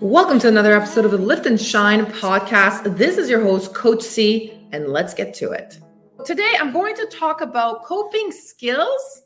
Welcome to another episode of the Lift and Shine podcast. This is your host, Coach C, and let's get to it. Today, I'm going to talk about coping skills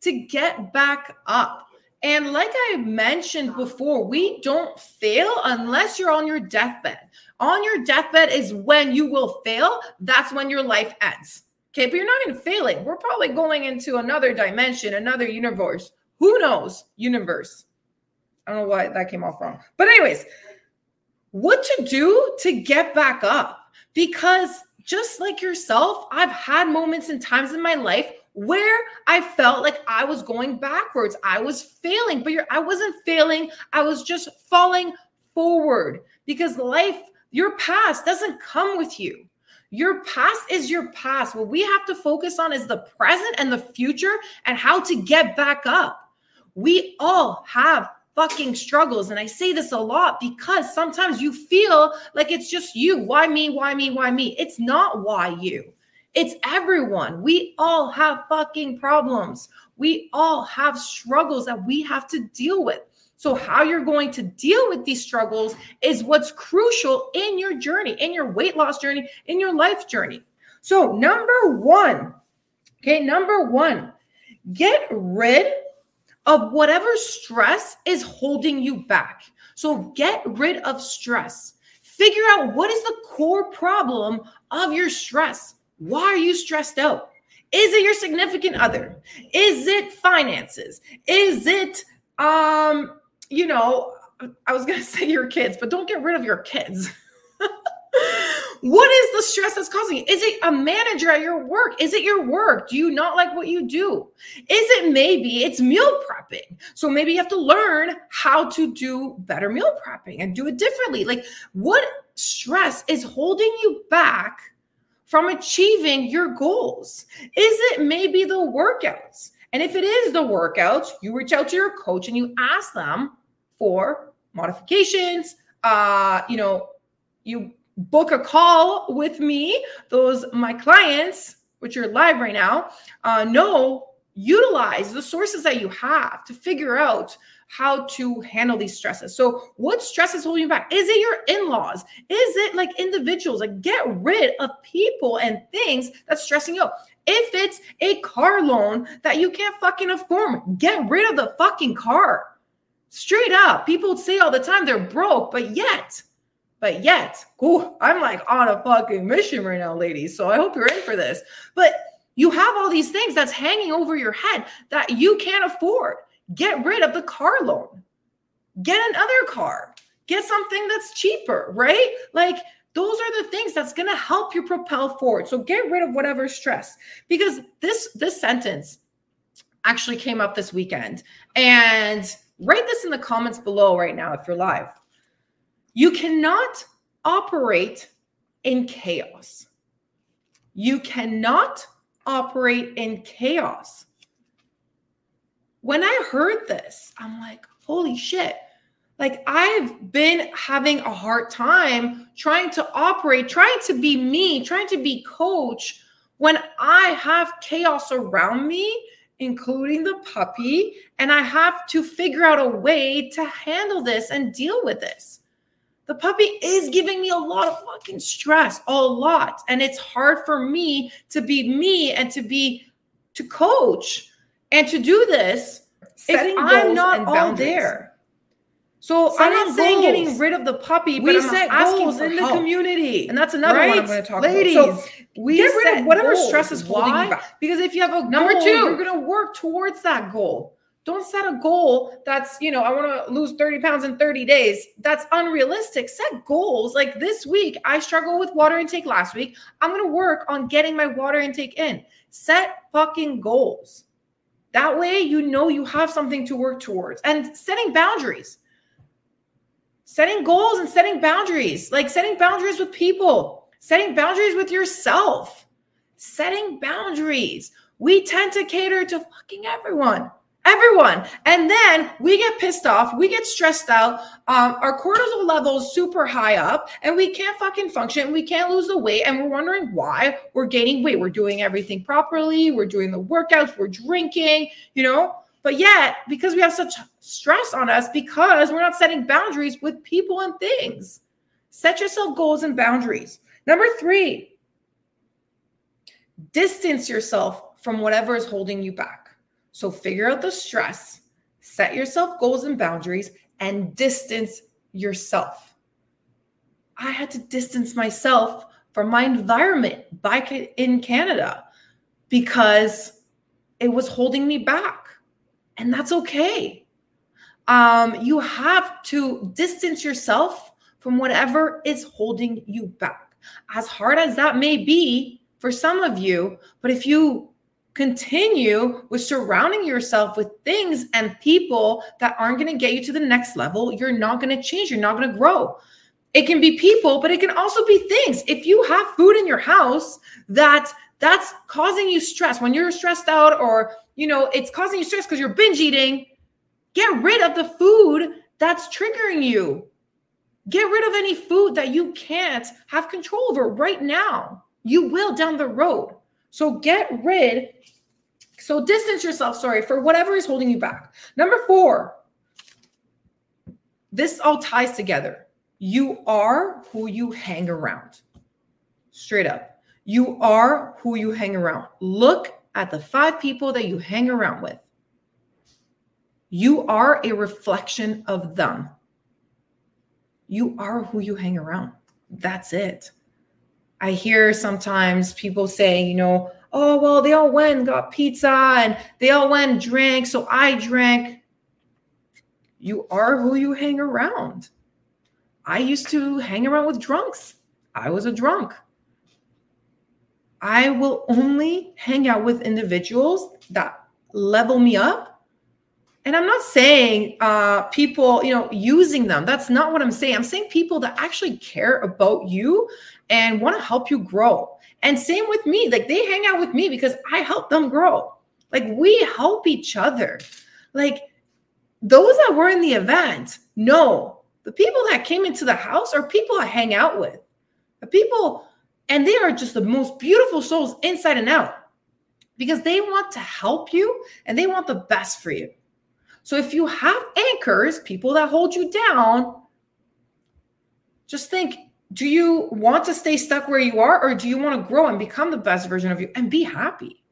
to get back up. And like I mentioned before, we don't fail unless you're on your deathbed. On your deathbed is when you will fail. That's when your life ends. Okay, but you're not even failing. We're probably going into another dimension, another universe. Who knows? Universe. I don't know why that came off wrong. But, anyways, what to do to get back up? Because just like yourself, I've had moments and times in my life where I felt like I was going backwards. I was failing, but I wasn't failing. I was just falling forward because life, your past doesn't come with you. Your past is your past. What we have to focus on is the present and the future and how to get back up. We all have fucking struggles. And I say this a lot because sometimes you feel like it's just you. Why me? Why me? Why me? It's not why you. It's everyone. We all have fucking problems. We all have struggles that we have to deal with. So, how you're going to deal with these struggles is what's crucial in your journey, in your weight loss journey, in your life journey. So, number one, okay, number one, get rid of whatever stress is holding you back. So get rid of stress. Figure out what is the core problem of your stress. Why are you stressed out? Is it your significant other? Is it finances? Is it um you know, I was going to say your kids, but don't get rid of your kids. What is the stress that's causing it? Is it a manager at your work? Is it your work? Do you not like what you do? Is it maybe it's meal prepping? So maybe you have to learn how to do better meal prepping and do it differently. Like what stress is holding you back from achieving your goals? Is it maybe the workouts? And if it is the workouts, you reach out to your coach and you ask them for modifications. Uh, you know, you book a call with me, those my clients, which are live right now, uh, know utilize the sources that you have to figure out how to handle these stresses. So, what stress is holding you back? Is it your in laws? Is it like individuals? Like, get rid of people and things that's stressing you out. If it's a car loan that you can't fucking afford, get rid of the fucking car. Straight up. People say all the time they're broke, but yet but yet, ooh, I'm like on a fucking mission right now, ladies. So I hope you're in for this. But you have all these things that's hanging over your head that you can't afford. Get rid of the car loan. Get another car. Get something that's cheaper, right? Like those are the things that's going to help you propel forward. So get rid of whatever stress because this this sentence actually came up this weekend and write this in the comments below right now if you're live you cannot operate in chaos. You cannot operate in chaos. When I heard this, I'm like, holy shit. Like, I've been having a hard time trying to operate, trying to be me, trying to be coach when I have chaos around me, including the puppy, and I have to figure out a way to handle this and deal with this the puppy is giving me a lot of fucking stress, a lot. And it's hard for me to be me and to be to coach and to do this Setting if I'm not all there. So Setting I'm not saying getting rid of the puppy, but we I'm set asking goals in help. the community, and that's another right? one I'm going to talk Ladies, about. So we get rid of whatever goals. stress is holding Why? you back. Because if you have a number goal, two, you're going to work towards that goal. Don't set a goal that's, you know, I want to lose 30 pounds in 30 days. That's unrealistic. Set goals like this week. I struggle with water intake last week. I'm going to work on getting my water intake in. Set fucking goals. That way, you know you have something to work towards and setting boundaries. Setting goals and setting boundaries, like setting boundaries with people, setting boundaries with yourself, setting boundaries. We tend to cater to fucking everyone. Everyone. And then we get pissed off. We get stressed out. Um, our cortisol levels super high up and we can't fucking function. We can't lose the weight. And we're wondering why we're gaining weight. We're doing everything properly. We're doing the workouts. We're drinking, you know, But yet, because we have such stress on us, because we're not setting boundaries with people and things, set yourself goals and boundaries. Number three, distance yourself from whatever is holding you back. So figure out the stress, set yourself goals and boundaries, and distance yourself. I had to distance myself from my environment back in Canada because it was holding me back. And that's okay. Um, you have to distance yourself from whatever is holding you back. As hard as that may be for some of you, but if you continue with surrounding yourself with things and people that aren't going to get you to the next level, you're not going to change, you're not going to grow. It can be people, but it can also be things. If you have food in your house that that's causing you stress when you're stressed out or you know it's causing you stress because you're binge eating, get rid of the food that's triggering you. Get rid of any food that you can't have control over right now. You will down the road. So get rid, so distance yourself, sorry, for whatever is holding you back. Number four, this all ties together. You are who you hang around. Straight up. You are who you hang around. Look at the five people that you hang around with. You are a reflection of them. You are who you hang around. That's it. I hear sometimes people say, you know, oh, well, they all went and got pizza and they all went and drank. So I drank. You are who you hang around. I used to hang around with drunks. I was a drunk. I will only hang out with individuals that level me up. And I'm not saying uh, people, you know, using them. That's not what I'm saying. I'm saying people that actually care about you and want to help you grow. And same with me. Like they hang out with me because I help them grow. Like we help each other. Like those that were in the event no the people that came into the house are people I hang out with. The people, and they are just the most beautiful souls inside and out because they want to help you and they want the best for you. So if you have anchors, people that hold you down, just think do you want to stay stuck where you are or do you want to grow and become the best version of you and be happy?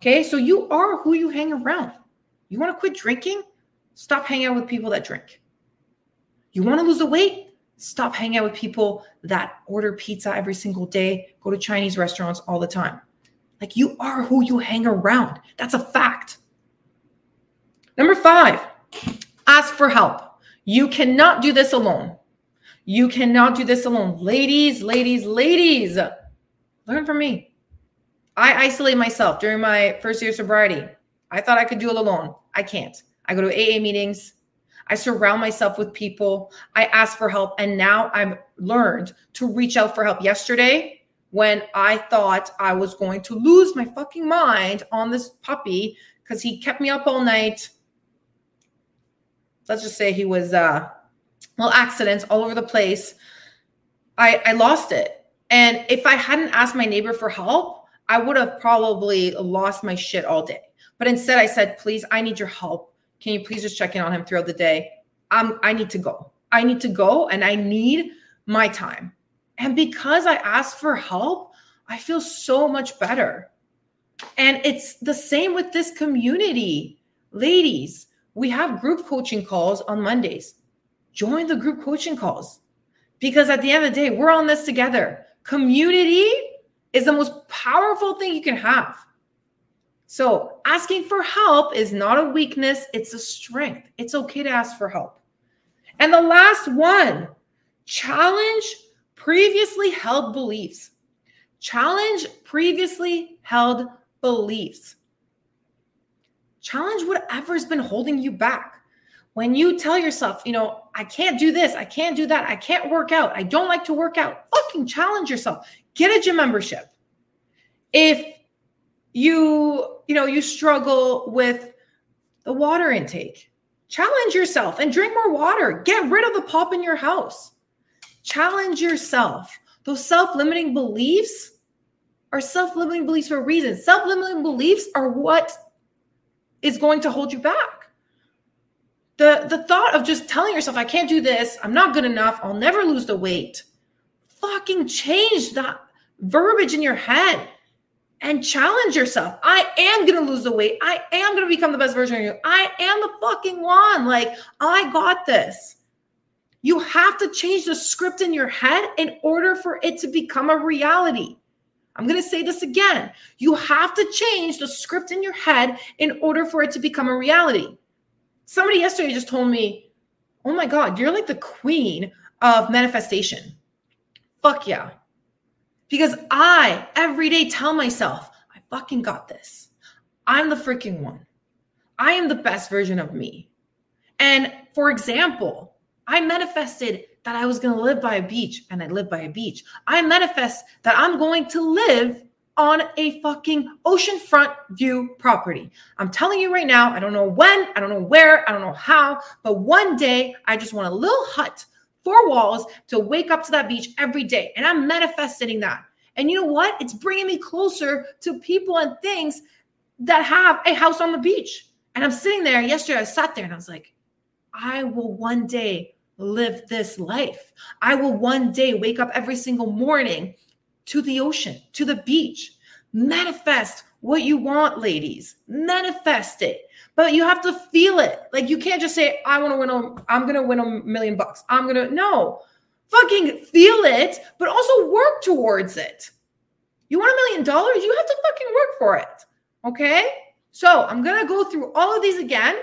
Okay so you are who you hang around. You want to quit drinking? Stop hanging out with people that drink. You want to lose the weight? Stop hanging out with people that order pizza every single day go to chinese restaurants all the time. Like you are who you hang around. That's a fact number five ask for help you cannot do this alone you cannot do this alone. Ladies, ladies, ladies, learn from me. I isolate myself during my first year of sobriety. I thought I could do it alone. I can't. I go to AA meetings. I surround myself with people. I ask for help. And now I've learned to reach out for help. Yesterday, when I thought I was going to lose my fucking mind on this puppy because he kept me up all night. Let's just say he was uh well, accidents all over the place. I, I lost it. And if I hadn't asked my neighbor for help, I would have probably lost my shit all day. But instead, I said, please, I need your help. Can you please just check in on him throughout the day? I'm, I need to go. I need to go and I need my time. And because I asked for help, I feel so much better. And it's the same with this community. Ladies, we have group coaching calls on Mondays join the group coaching calls because at the end of the day, we're on this together. Community is the most powerful thing you can have. So, asking for help is not a weakness, it's a strength. It's okay to ask for help. And the last one challenge previously held beliefs. Challenge previously held beliefs. Challenge whatever's been holding you back when you tell yourself, you know, I can't do this, I can't do that, I can't work out, I don't like to work out, fucking challenge yourself. Get a gym membership. If you, you know, you struggle with the water intake, challenge yourself and drink more water. Get rid of the pop in your house. Challenge yourself. Those self limiting beliefs are self limiting beliefs for a reason. Self limiting beliefs are what is going to hold you back. The, the thought of just telling yourself, I can't do this, I'm not good enough, I'll never lose the weight. Fucking change that verbiage in your head and challenge yourself. I am going to lose the weight. I am going to become the best version of you. I am the fucking one. Like, I got this. You have to change the script in your head in order for it to become a reality. I'm going to say this again. You have to change the script in your head in order for it to become a reality. Somebody yesterday just told me, Oh my God, you're like the queen of manifestation. Fuck yeah. Because I every day tell myself, I fucking got this. I'm the freaking one. I am the best version of me. And for example, I manifested that I was going to live by a beach and I live by a beach. I manifest that I'm going to live on a fucking oceanfront view property. I'm telling you right now, I don't know when, I don't know where, I don't know how, but one day I just want a little hut, four walls to wake up to that beach every day. And I'm manifesting that. And you know what? It's bringing me closer to people and things that have a house on the beach. And I'm sitting there yesterday, I sat there and I was like, I will one day live this life. I will one day wake up every single morning to the ocean, to the beach. Manifest what you want, ladies. Manifest it. But you have to feel it. Like you can't just say, I want to win a, I'm gonna win a million bucks. I'm gonna no. Fucking feel it, but also work towards it. You want a million dollars? You have to fucking work for it. Okay? So I'm gonna go through all of these again.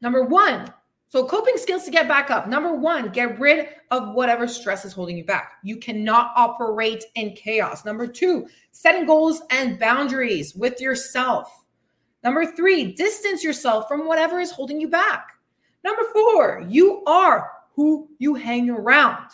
Number one, so, coping skills to get back up. Number one, get rid of whatever stress is holding you back. You cannot operate in chaos. Number two, setting goals and boundaries with yourself. Number three, distance yourself from whatever is holding you back. Number four, you are who you hang around.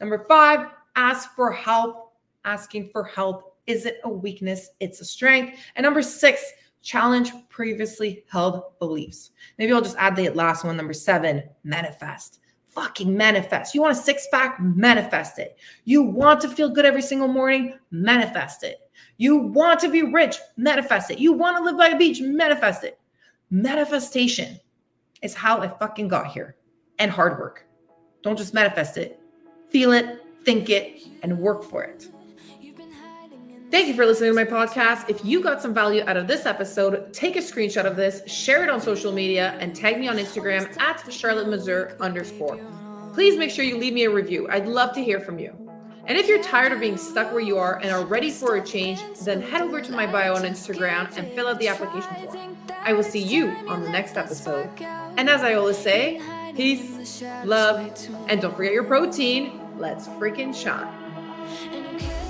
Number five, ask for help. Asking for help isn't a weakness, it's a strength. And number six, challenge previously held beliefs. Maybe I'll just add the last one, number seven, manifest. Fucking manifest. You want a six pack? Manifest it. You want to feel good every single morning? Manifest it. You want to be rich? Manifest it. You want to live by a beach? Manifest it. Manifestation is how I fucking got here and hard work. Don't just manifest it, feel it, think it, and work for it. Thank you for listening to my podcast. If you got some value out of this episode, take a screenshot of this, share it on social media, and tag me on Instagram at Charlotte Mazur underscore. Please make sure you leave me a review. I'd love to hear from you. And if you're tired of being stuck where you are and are ready for a change, then head over to my bio on Instagram and fill out the application form. I will see you on the next episode. And as I always say, peace, love, and don't forget your protein. Let's freaking shine.